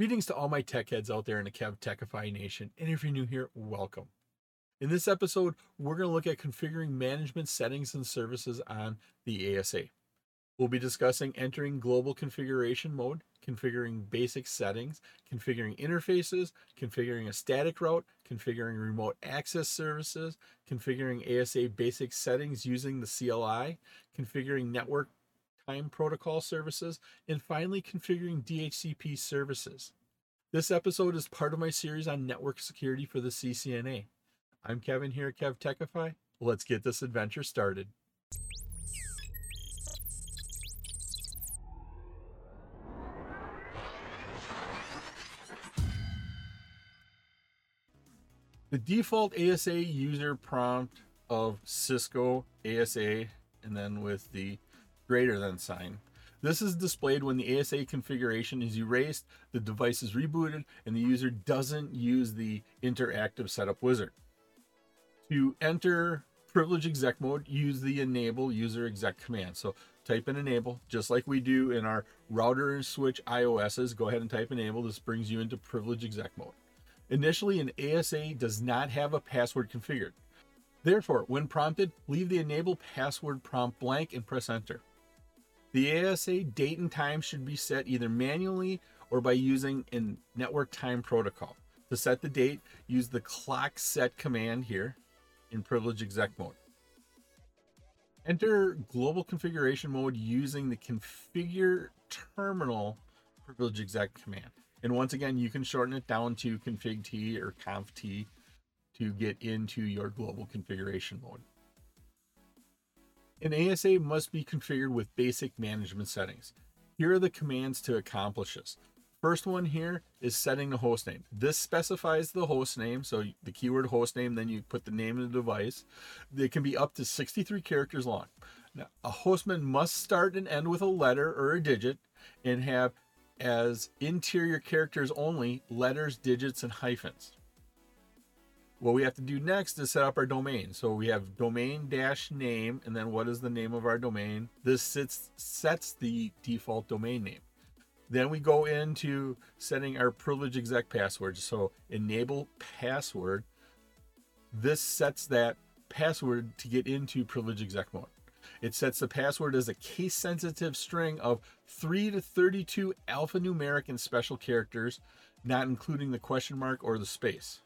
Greetings to all my tech heads out there in the KevTechify Nation, and if you're new here, welcome. In this episode, we're going to look at configuring management settings and services on the ASA. We'll be discussing entering global configuration mode, configuring basic settings, configuring interfaces, configuring a static route, configuring remote access services, configuring ASA basic settings using the CLI, configuring network time protocol services, and finally configuring DHCP services. This episode is part of my series on network security for the CCNA. I'm Kevin here at KevTechify. Let's get this adventure started. The default ASA user prompt of Cisco ASA and then with the greater than sign. This is displayed when the ASA configuration is erased, the device is rebooted, and the user doesn't use the interactive setup wizard. To enter privilege exec mode, use the enable user exec command. So type in enable, just like we do in our router and switch IOSs. Go ahead and type enable. This brings you into privilege exec mode. Initially, an ASA does not have a password configured. Therefore, when prompted, leave the enable password prompt blank and press enter. The ASA date and time should be set either manually or by using a network time protocol. To set the date, use the clock set command here in privilege exec mode. Enter global configuration mode using the configure terminal privilege exec command. And once again, you can shorten it down to config T or conf T to get into your global configuration mode. An ASA must be configured with basic management settings. Here are the commands to accomplish this. First one here is setting the host name. This specifies the host name, so the keyword host name, then you put the name of the device. They can be up to 63 characters long. Now, a host name must start and end with a letter or a digit and have as interior characters only letters, digits, and hyphens. What we have to do next is set up our domain. So we have domain dash name, and then what is the name of our domain? This sits, sets the default domain name. Then we go into setting our privilege exec password. So enable password. This sets that password to get into privilege exec mode. It sets the password as a case sensitive string of 3 to 32 alphanumeric and special characters, not including the question mark or the space.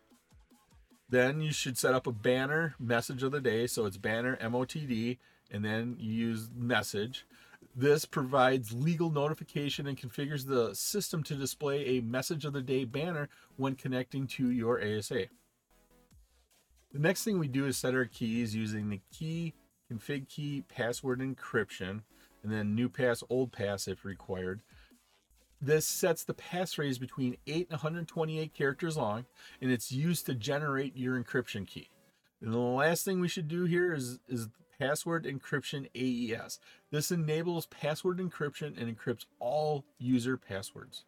Then you should set up a banner message of the day. So it's banner MOTD, and then you use message. This provides legal notification and configures the system to display a message of the day banner when connecting to your ASA. The next thing we do is set our keys using the key config key password encryption, and then new pass, old pass if required. This sets the passphrase between 8 and 128 characters long, and it's used to generate your encryption key. And the last thing we should do here is, is password encryption AES. This enables password encryption and encrypts all user passwords.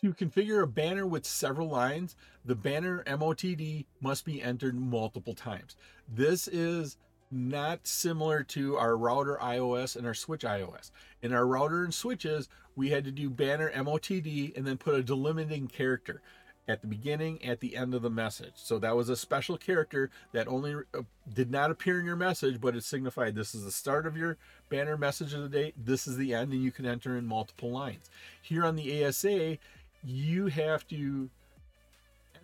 To configure a banner with several lines, the banner MOTD must be entered multiple times. This is not similar to our router IOS and our switch IOS. In our router and switches, we had to do banner MOTD and then put a delimiting character at the beginning, at the end of the message. So that was a special character that only uh, did not appear in your message, but it signified this is the start of your banner message of the day, this is the end, and you can enter in multiple lines. Here on the ASA, you have to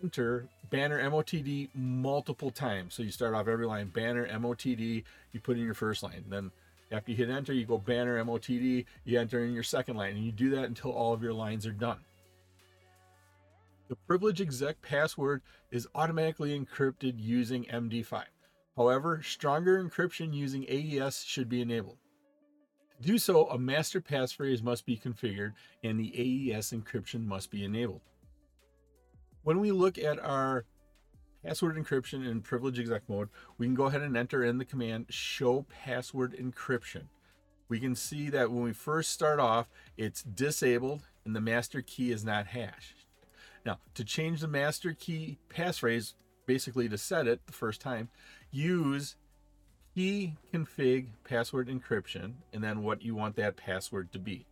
enter banner MOTD multiple times. So you start off every line banner MOTD, you put in your first line. Then after you hit enter, you go banner MOTD, you enter in your second line, and you do that until all of your lines are done. The privilege exec password is automatically encrypted using MD5. However, stronger encryption using AES should be enabled. To do so, a master passphrase must be configured and the AES encryption must be enabled. When we look at our password encryption in privilege exec mode, we can go ahead and enter in the command show password encryption. We can see that when we first start off, it's disabled and the master key is not hashed. Now, to change the master key passphrase, basically to set it the first time, use key config password encryption and then what you want that password to be.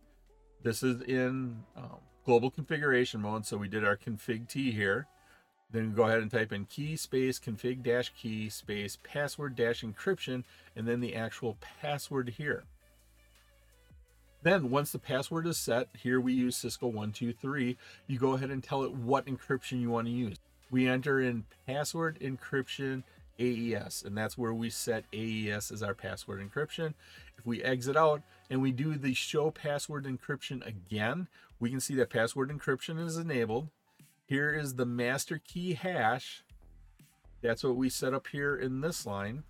This is in um, global configuration mode. So we did our config T here. Then go ahead and type in key space config dash key space password dash encryption and then the actual password here. Then once the password is set, here we use Cisco 123, you go ahead and tell it what encryption you want to use. We enter in password encryption AES, and that's where we set AES as our password encryption. If we exit out and we do the show password encryption again, we can see that password encryption is enabled. Here is the master key hash. That's what we set up here in this line.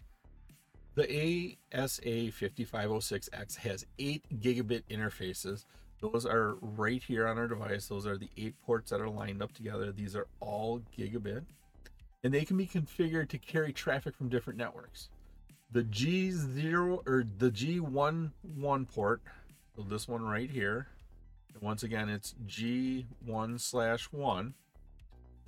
The ASA5506X has 8 gigabit interfaces. Those are right here on our device. Those are the 8 ports that are lined up together. These are all gigabit. And they can be configured to carry traffic from different networks. The G0 or the G11 port, so this one right here, once again, it's G1 slash 1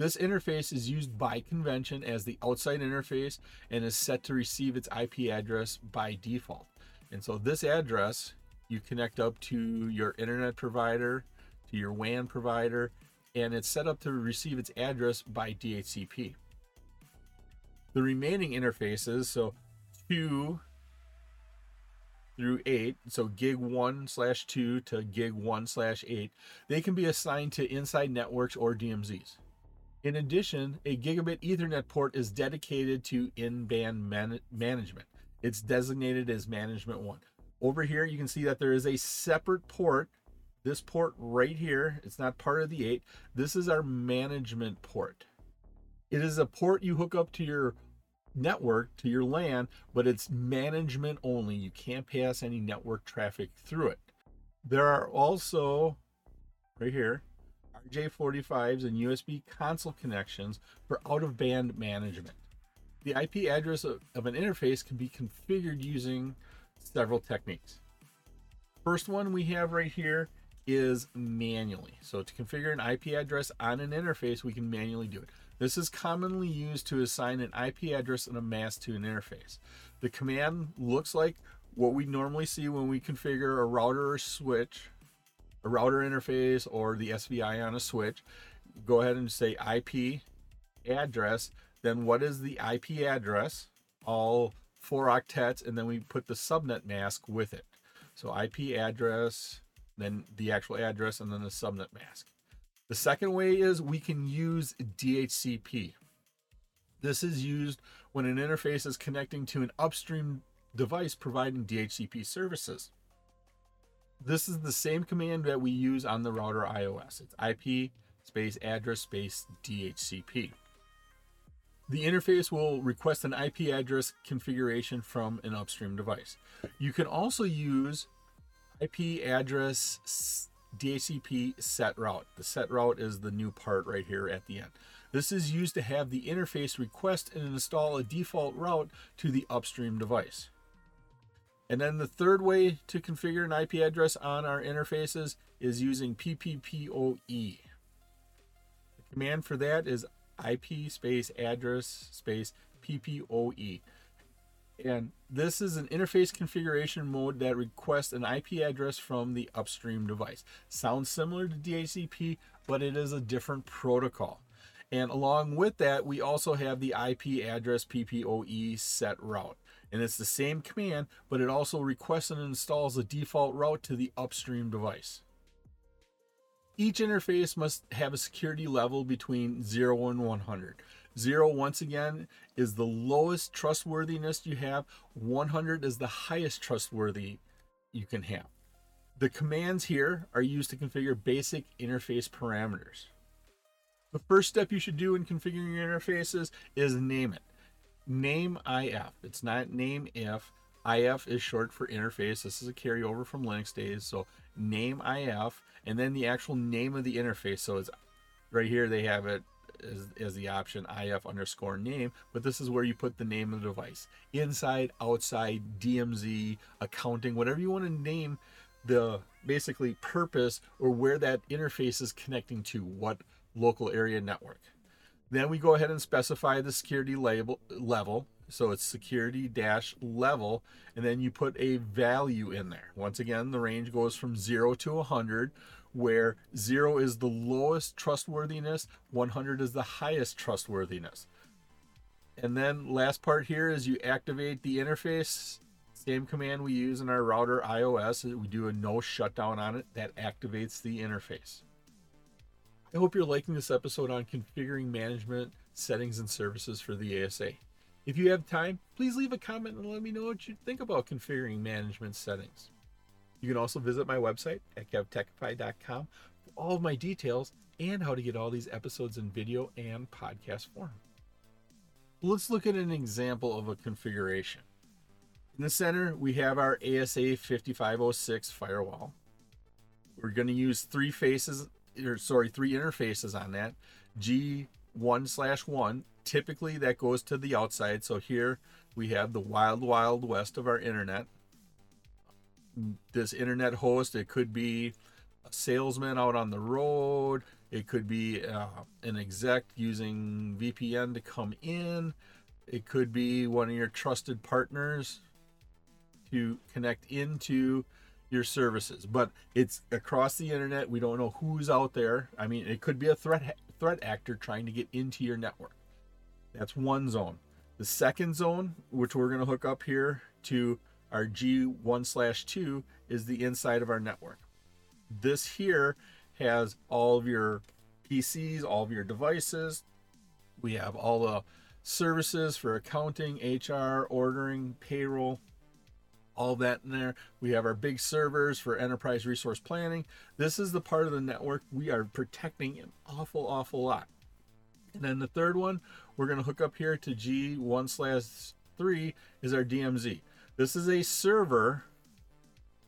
this interface is used by convention as the outside interface and is set to receive its IP address by default. And so this address you connect up to your internet provider, to your WAN provider, and it's set up to receive its address by DHCP. The remaining interfaces, so 2 through 8, so gig 1 slash 2 to gig 1 slash 8, they can be assigned to inside networks or DMZs. In addition, a gigabit Ethernet port is dedicated to in-band man- management. It's designated as management 1. Over here, you can see that there is a separate port. This port right here, it's not part of the 8. This is our management port. It is a port you hook up to your network, to your LAN, but it's management only. You can't pass any network traffic through it. There are also, right here, RJ45s and USB console connections for out of band management. The IP address of, of an interface can be configured using several techniques. First one we have right here is manually. So to configure an IP address on an interface, we can manually do it. This is commonly used to assign an IP address and a mask to an interface. The command looks like what we normally see when we configure a router or switch a router interface or the SVI on a switch, go ahead and say IP address. Then what is the IP address? All four octets, and then we put the subnet mask with it. So IP address, then the actual address, and then the subnet mask. The second way is we can use DHCP. This is used when an interface is connecting to an upstream device providing DHCP services. This is the same command that we use on the router IOS. It's IP space address space DHCP. The interface will request an IP address configuration from an upstream device. You can also use IP address DHCP set route. The set route is the new part right here at the end. This is used to have the interface request and install a default route to the upstream device. And then the third way to configure an IP address on our interfaces is using PPPoE. The command for that is IP space address space PPPoE. And this is an interface configuration mode that requests an IP address from the upstream device. Sounds similar to DHCP, but it is a different protocol. And along with that, we also have the IP address PPPoE set route and it's the same command, but it also requests and installs a default route to the upstream device. Each interface must have a security level between 0 and 100. 0, once again, is the lowest trustworthiness you have, 100 is the highest trustworthy you can have. The commands here are used to configure basic interface parameters. The first step you should do in configuring your interfaces is name it name IF. It's not name if. IF is short for interface. This is a carryover from Linux days. So name IF and then the actual name of the interface. So it's right here they have it as the option IF underscore name, but this is where you put the name of the device. Inside, outside, DMZ, accounting, whatever you want to name the basically purpose or where that interface is connecting to, what local area network. Then we go ahead and specify the security label level. So it's security dash level, and then you put a value in there. Once again, the range goes from zero to 100, where zero is the lowest trustworthiness, 100 is the highest trustworthiness. And then last part here is you activate the interface. Same command we use in our router IOS. We do a no shutdown on it that activates the interface. I hope you're liking this episode on configuring management settings and services for the ASA. If you have time, please leave a comment and let me know what you think about configuring management settings. You can also visit my website at kevtechify.com for all of my details and how to get all these episodes in video and podcast form. Let's look at an example of a configuration. In the center, we have our ASA 5506 firewall. We're going to use three faces, or sorry, three interfaces on that. G1 slash 1, typically that goes to the outside. So here we have the wild, wild west of our internet. This internet host, it could be a salesman out on the road, it could be uh, an exec using VPN to come in. It could be one of your trusted partners to connect into your services. But it's across the internet. We don't know who's out there. I mean, it could be a threat threat actor trying to get into your network. That's one zone. The second zone, which we're going to hook up here to our G1 slash 2, is the inside of our network. This here has all of your PCs, all of your devices. We have all the services for accounting, HR, ordering, payroll, all that in there. We have our big servers for enterprise resource planning. This is the part of the network we are protecting an awful, awful lot. And then the third one, we're going to hook up here to G1 slash 3 is our DMZ. This is a server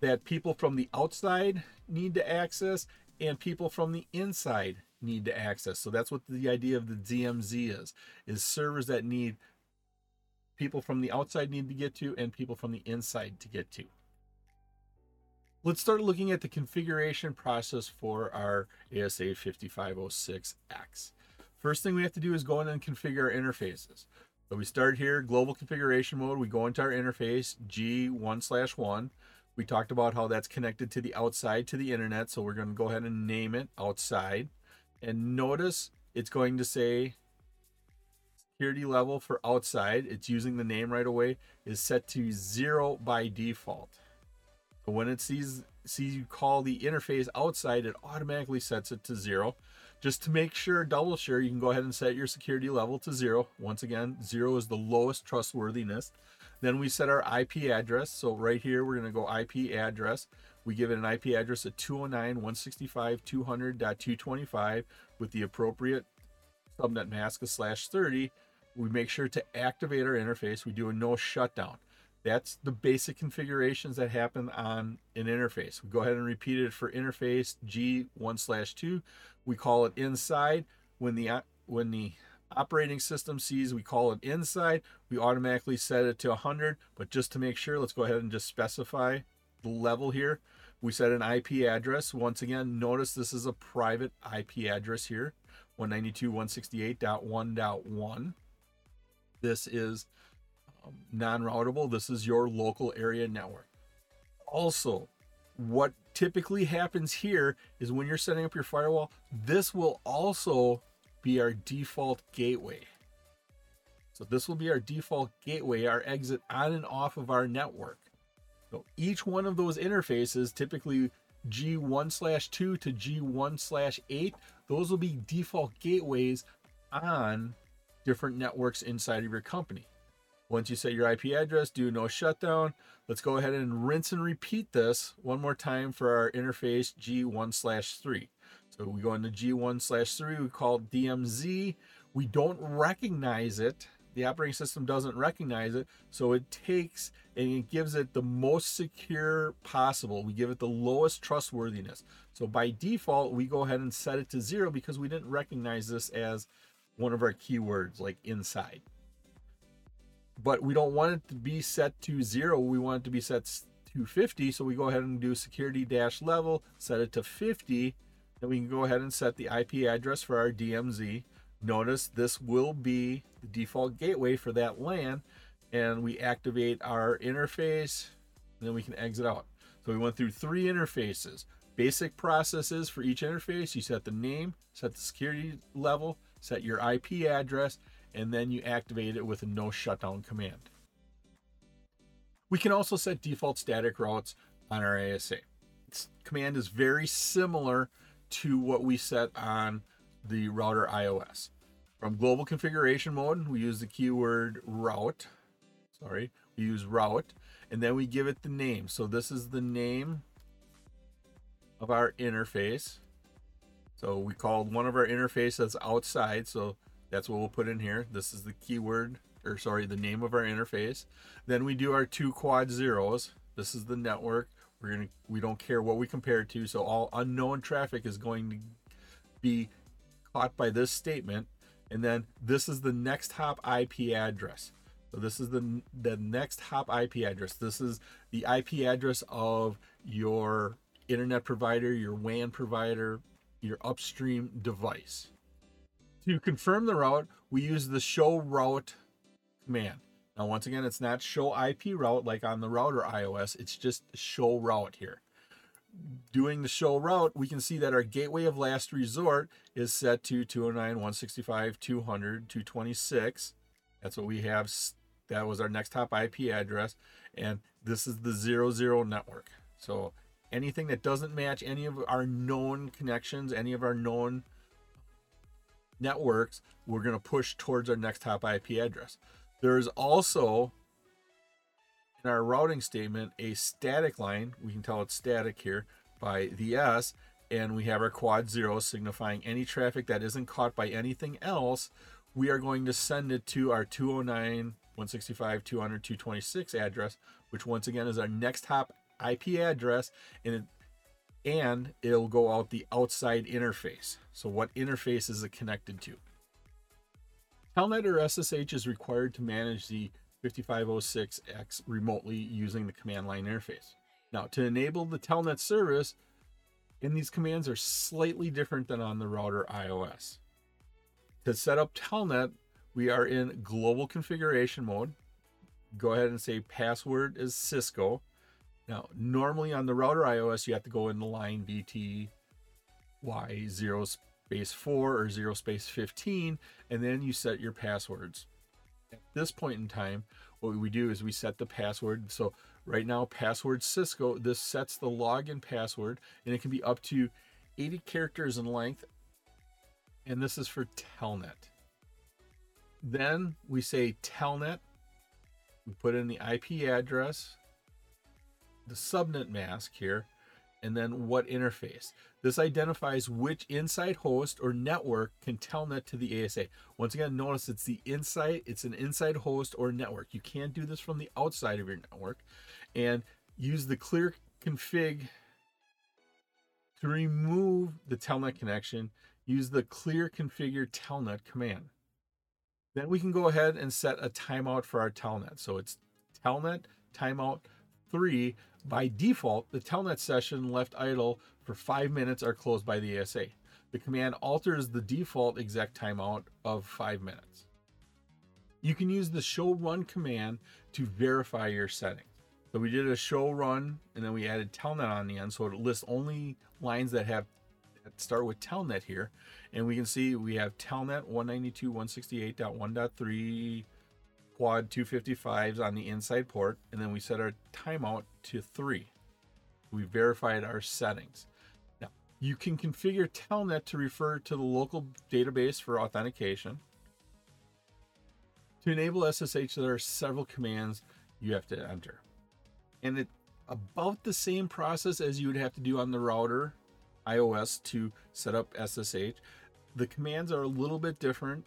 that people from the outside need to access and people from the inside need to access. So that's what the idea of the DMZ is, is servers that need people from the outside need to get to and people from the inside to get to. Let's start looking at the configuration process for our ASA 5506X. First thing we have to do is go in and configure our interfaces. So we start here, global configuration mode. We go into our interface, G1 slash 1. We talked about how that's connected to the outside to the internet. So we're going to go ahead and name it outside. And notice it's going to say security level for outside. It's using the name right away is set to zero by default. But when it sees sees you call the interface outside, it automatically sets it to zero. Just to make sure, double sure, you can go ahead and set your security level to zero. Once again, zero is the lowest trustworthiness. Then we set our IP address. So right here, we're going to go IP address. We give it an IP address of 209.165.200.225 with the appropriate subnet mask of slash 30. We make sure to activate our interface. We do a no shutdown. That's the basic configurations that happen on an interface. We go ahead and repeat it for interface G1 slash 2. We call it inside. When the when the operating system sees we call it inside, we automatically set it to 100. But just to make sure, let's go ahead and just specify the level here. We set an IP address. Once again, notice this is a private IP address here, 192.168.1.1. This is um, non-routable. This is your local area network. Also, what typically happens here is when you're setting up your firewall, this will also be our default gateway. So this will be our default gateway, our exit on and off of our network. So each one of those interfaces, typically G1 slash 2 to G1 slash 8, those will be default gateways on different networks inside of your company. Once you set your IP address, do no shutdown. Let's go ahead and rinse and repeat this one more time for our interface G1 slash 3. So we go into G1 slash 3, we call it DMZ. We don't recognize it. The operating system doesn't recognize it. So it takes and it gives it the most secure possible. We give it the lowest trustworthiness. So by default, we go ahead and set it to zero because we didn't recognize this as one of our keywords like inside but we don't want it to be set to zero. We want it to be set to 50. So we go ahead and do security dash level, set it to 50. Then we can go ahead and set the IP address for our DMZ. Notice this will be the default gateway for that LAN. And we activate our interface. then we can exit out. So we went through three interfaces. basic processes for each interface. You set the name, set the security level, set your IP address, and then you activate it with a no shutdown command. We can also set default static routes on our ASA. This command is very similar to what we set on the router IOS. From global configuration mode, we use the keyword route. Sorry, we use route, and then we give it the name. So this is the name of our interface. So we called one of our interfaces outside, so that's what we'll put in here. This is the keyword, or sorry, the name of our interface. Then we do our two quad zeros. This is the network. We're gonna we don't care what we compare it to, so all unknown traffic is going to be caught by this statement. And then this is the next hop IP address. So this is the the next hop IP address. This is the IP address of your internet provider, your WAN provider, your upstream device. To confirm the route, we use the show route command. Now, once again, it's not show IP route like on the router IOS, it's just show route here. Doing the show route, we can see that our gateway of last resort is set to 209, 165, 200, 226. That's what we have. That was our next hop IP address. And this is the 00 network. So anything that doesn't match any of our known connections, any of our known networks, we're going to push towards our next hop IP address. There is also in our routing statement a static line. We can tell it's static here by the S, and we have our quad zero signifying any traffic that isn't caught by anything else. We are going to send it to our 209, 165, 200, 226 address, which once again is our next hop IP address, and and it'll go out the outside interface. So what interface is it connected to? Telnet or SSH is required to manage the 5506X remotely using the command line interface. Now, to enable the Telnet service, and these commands are slightly different than on the router IOS. To set up Telnet, we are in global configuration mode. Go ahead and say password is Cisco. Now, normally on the router IOS, you have to go in the line VTY 0 space 4 or 0 space 15, and then you set your passwords. At this point in time, what we do is we set the password. So right now, password Cisco, this sets the login password, and it can be up to 80 characters in length. And this is for Telnet. Then we say Telnet. We put in the IP address, the subnet mask here, and then what interface. This identifies which inside host or network can telnet to the ASA. Once again, notice it's the inside, it's an inside host or network. You can't do this from the outside of your network. And use the clear config to remove the telnet connection. Use the clear configure telnet command. Then we can go ahead and set a timeout for our telnet. So it's telnet timeout 3 by default, the telnet session left idle for five minutes are closed by the ASA. The command alters the default exec timeout of five minutes. You can use the show run command to verify your settings. So we did a show run and then we added telnet on the end. So it lists only lines that have that start with telnet here. And we can see we have telnet 192.168.1.3 quad 255s on the inside port, and then we set our timeout to three. We verified our settings. Now, you can configure Telnet to refer to the local database for authentication. To enable SSH, there are several commands you have to enter. And it's about the same process as you would have to do on the router IOS to set up SSH. The commands are a little bit different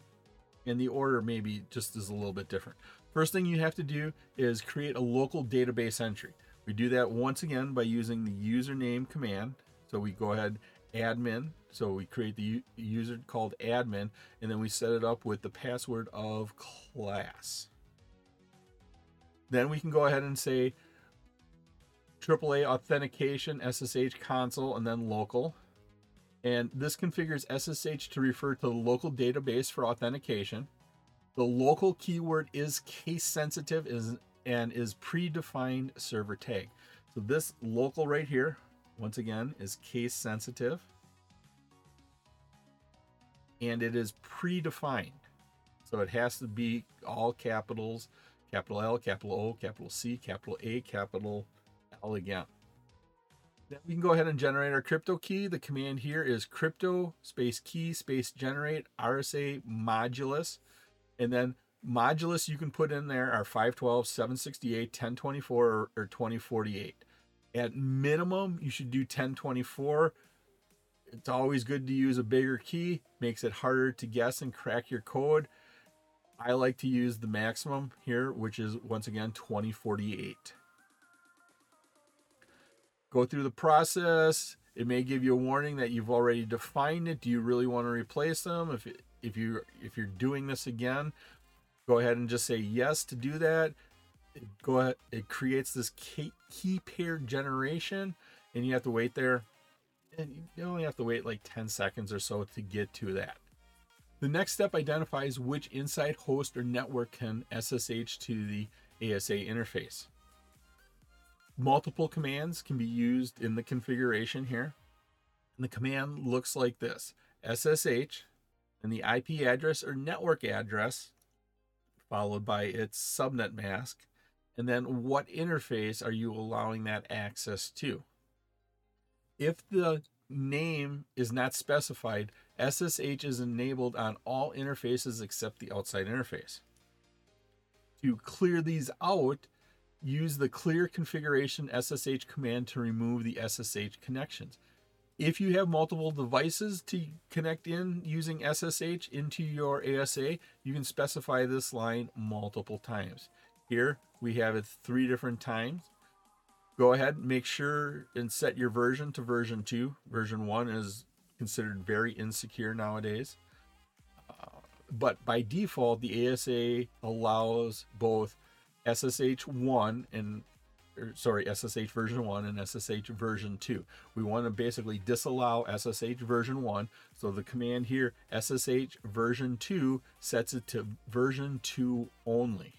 and the order maybe just is a little bit different. First thing you have to do is create a local database entry. We do that once again by using the username command. So we go ahead admin. So we create the user called admin and then we set it up with the password of class. Then we can go ahead and say AAA authentication SSH console and then local and this configures SSH to refer to the local database for authentication. The local keyword is case sensitive and is predefined server tag. So this local right here once again, is case sensitive and it is predefined. So it has to be all capitals, capital L, capital O, capital C, capital A, capital L again. Then we can go ahead and generate our crypto key. The command here is crypto space key space generate RSA modulus. And then modulus you can put in there are 512, 768, 1024, or, or 2048. At minimum, you should do 1024. It's always good to use a bigger key, makes it harder to guess and crack your code. I like to use the maximum here, which is once again 2048. Go through the process. It may give you a warning that you've already defined it. Do you really want to replace them? If if you if you're doing this again, go ahead and just say yes to do that. Go ahead. It creates this key, key pair generation, and you have to wait there. And you only have to wait like 10 seconds or so to get to that. The next step identifies which inside host or network can SSH to the ASA interface. Multiple commands can be used in the configuration here. And the command looks like this SSH and the IP address or network address, followed by its subnet mask, and then what interface are you allowing that access to? If the name is not specified, SSH is enabled on all interfaces except the outside interface. To clear these out, use the clear configuration SSH command to remove the SSH connections. If you have multiple devices to connect in using SSH into your ASA, you can specify this line multiple times. Here we have it three different times go ahead make sure and set your version to version 2 version 1 is considered very insecure nowadays uh, but by default the asa allows both ssh 1 and or, sorry ssh version 1 and ssh version 2 we want to basically disallow ssh version 1 so the command here ssh version 2 sets it to version 2 only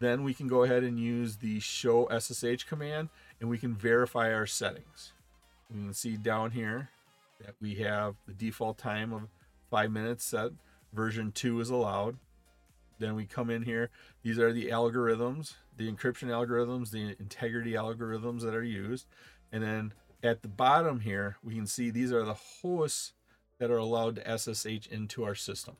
then we can go ahead and use the show SSH command and we can verify our settings. You can see down here that we have the default time of five minutes set. Version two is allowed. Then we come in here. These are the algorithms, the encryption algorithms, the integrity algorithms that are used. And then at the bottom here, we can see these are the hosts that are allowed to SSH into our system.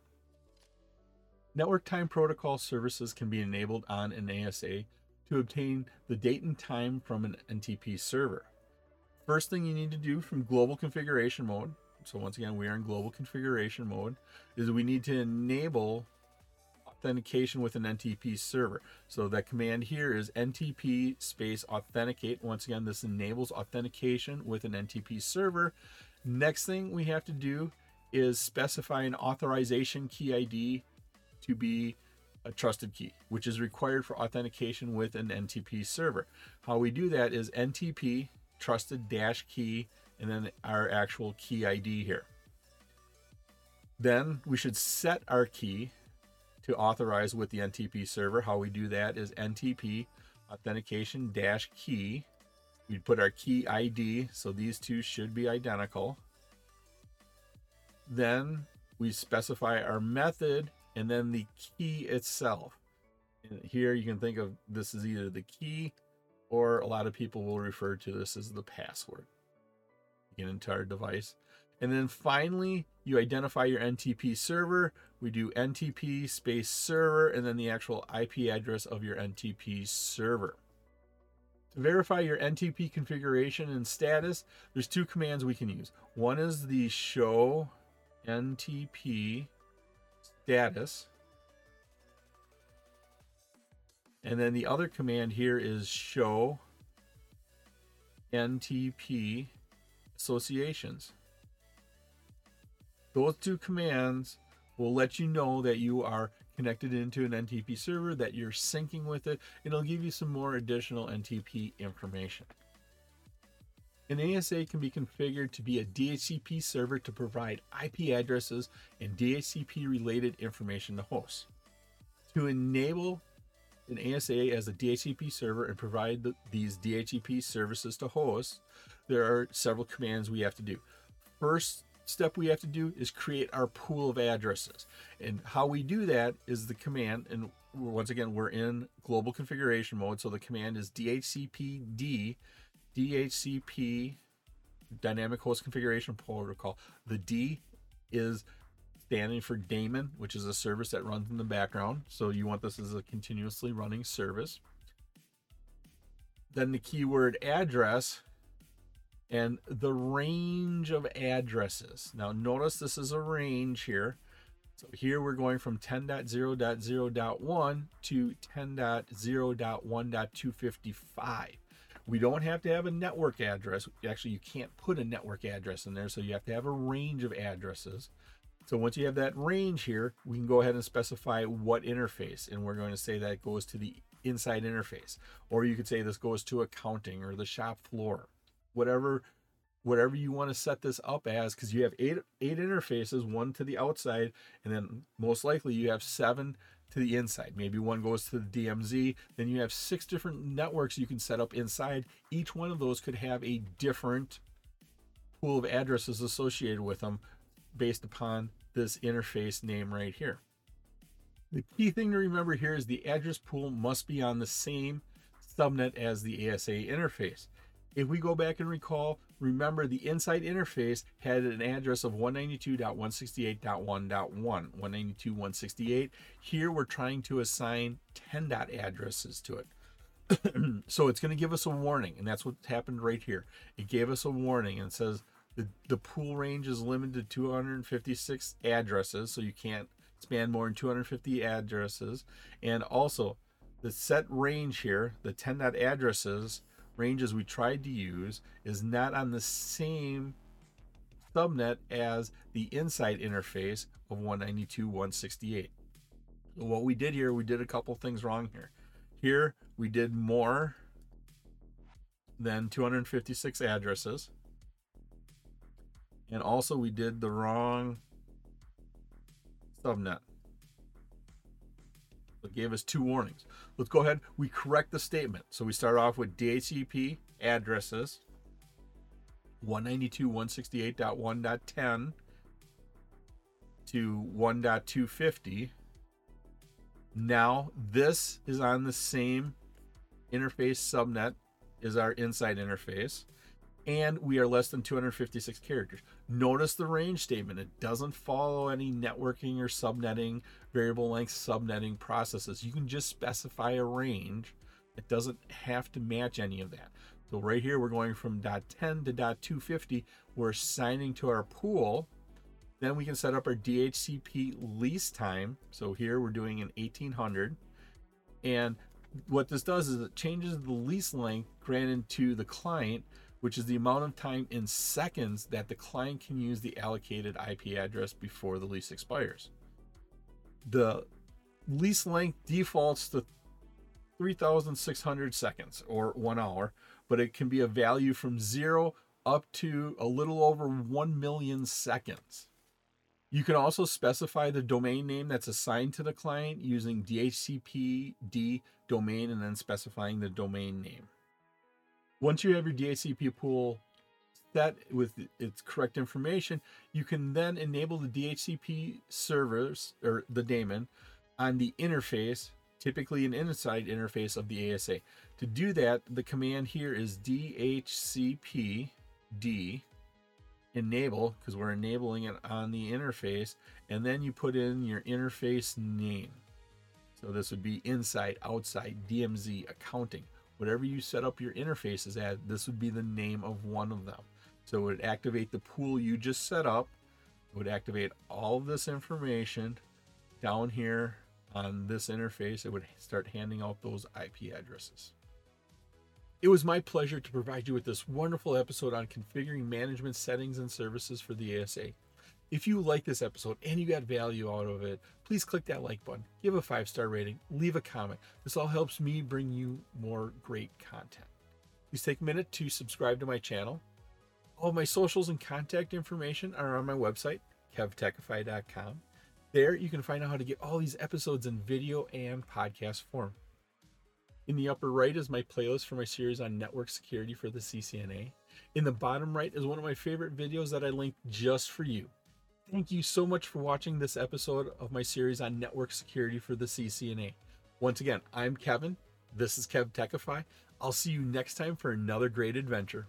Network time protocol services can be enabled on an ASA to obtain the date and time from an NTP server. First thing you need to do from global configuration mode, so once again, we are in global configuration mode, is we need to enable authentication with an NTP server. So that command here is NTP space authenticate. Once again, this enables authentication with an NTP server. Next thing we have to do is specify an authorization key ID to be a trusted key, which is required for authentication with an NTP server. How we do that is NTP trusted dash key and then our actual key ID here. Then we should set our key to authorize with the NTP server. How we do that is NTP authentication dash key. We'd put our key ID, so these two should be identical. Then we specify our method and then the key itself. And here you can think of this as either the key or a lot of people will refer to this as the password. Get into our device. And then finally, you identify your NTP server. We do NTP space server and then the actual IP address of your NTP server. To verify your NTP configuration and status, there's two commands we can use. One is the show NTP status. And then the other command here is show NTP associations. Those two commands will let you know that you are connected into an NTP server, that you're syncing with it. It'll give you some more additional NTP information. An ASA can be configured to be a DHCP server to provide IP addresses and DHCP related information to hosts. To enable an ASA as a DHCP server and provide the, these DHCP services to hosts, there are several commands we have to do. First step we have to do is create our pool of addresses. And how we do that is the command, and once again, we're in global configuration mode. So the command is DHCPD, DHCP dynamic host configuration protocol. The D is standing for daemon, which is a service that runs in the background. So you want this as a continuously running service. Then the keyword address and the range of addresses. Now notice this is a range here. So here we're going from 10.0.0.1 to 10.0.1.255. We don't have to have a network address. Actually, you can't put a network address in there, so you have to have a range of addresses. So once you have that range here, we can go ahead and specify what interface, and we're going to say that goes to the inside interface. Or you could say this goes to accounting or the shop floor. Whatever whatever you want to set this up as because you have eight eight interfaces one to the outside and then most likely you have seven to the inside. Maybe one goes to the dmz then you have six different networks you can set up inside. Each one of those could have a different pool of addresses associated with them based upon this interface name right here. The key thing to remember here is the address pool must be on the same subnet as the asa interface if we go back and recall, remember the inside interface had an address of 192.168.1.1, 192.168. Here we're trying to assign 10 dot addresses to it. so it's going to give us a warning, and that's what happened right here. It gave us a warning and says the, the pool range is limited to 256 addresses, so you can't span more than 250 addresses. And also, the set range here, the 10 dot addresses, ranges we tried to use is not on the same subnet as the inside interface of 192.168. What we did here, we did a couple things wrong here. Here, we did more than 256 addresses. And also, we did the wrong subnet. It gave us two warnings. Let's go ahead. We correct the statement. So we start off with DHCP addresses 192.168.1.10 to 1.250. Now this is on the same interface subnet as our inside interface and we are less than 256 characters. Notice the range statement. It doesn't follow any networking or subnetting, variable length subnetting processes. You can just specify a range. It doesn't have to match any of that. So right here, we're going from .10 to .250. We're assigning to our pool. Then we can set up our DHCP lease time. So here we're doing an 1800. And what this does is it changes the lease length granted to the client which is the amount of time in seconds that the client can use the allocated IP address before the lease expires. The lease length defaults to 3,600 seconds or one hour, but it can be a value from zero up to a little over 1 million seconds. You can also specify the domain name that's assigned to the client using DHCPD domain and then specifying the domain name. Once you have your DHCP pool set with its correct information, you can then enable the DHCP servers or the daemon on the interface, typically an inside interface of the ASA. To do that, the command here is DHCP D enable because we're enabling it on the interface and then you put in your interface name. So this would be inside, outside, DMZ, accounting whatever you set up your interfaces at, this would be the name of one of them. So it would activate the pool you just set up. It would activate all of this information down here on this interface. It would start handing out those IP addresses. It was my pleasure to provide you with this wonderful episode on configuring management settings and services for the ASA. If you like this episode and you got value out of it, please click that like button, give a five star rating, leave a comment. This all helps me bring you more great content. Please take a minute to subscribe to my channel. All my socials and contact information are on my website, kevtechify.com. There you can find out how to get all these episodes in video and podcast form. In the upper right is my playlist for my series on network security for the CCNA. In the bottom right is one of my favorite videos that I linked just for you. Thank you so much for watching this episode of my series on network security for the CCNA. Once again, I'm Kevin. This is KevTechify. I'll see you next time for another great adventure.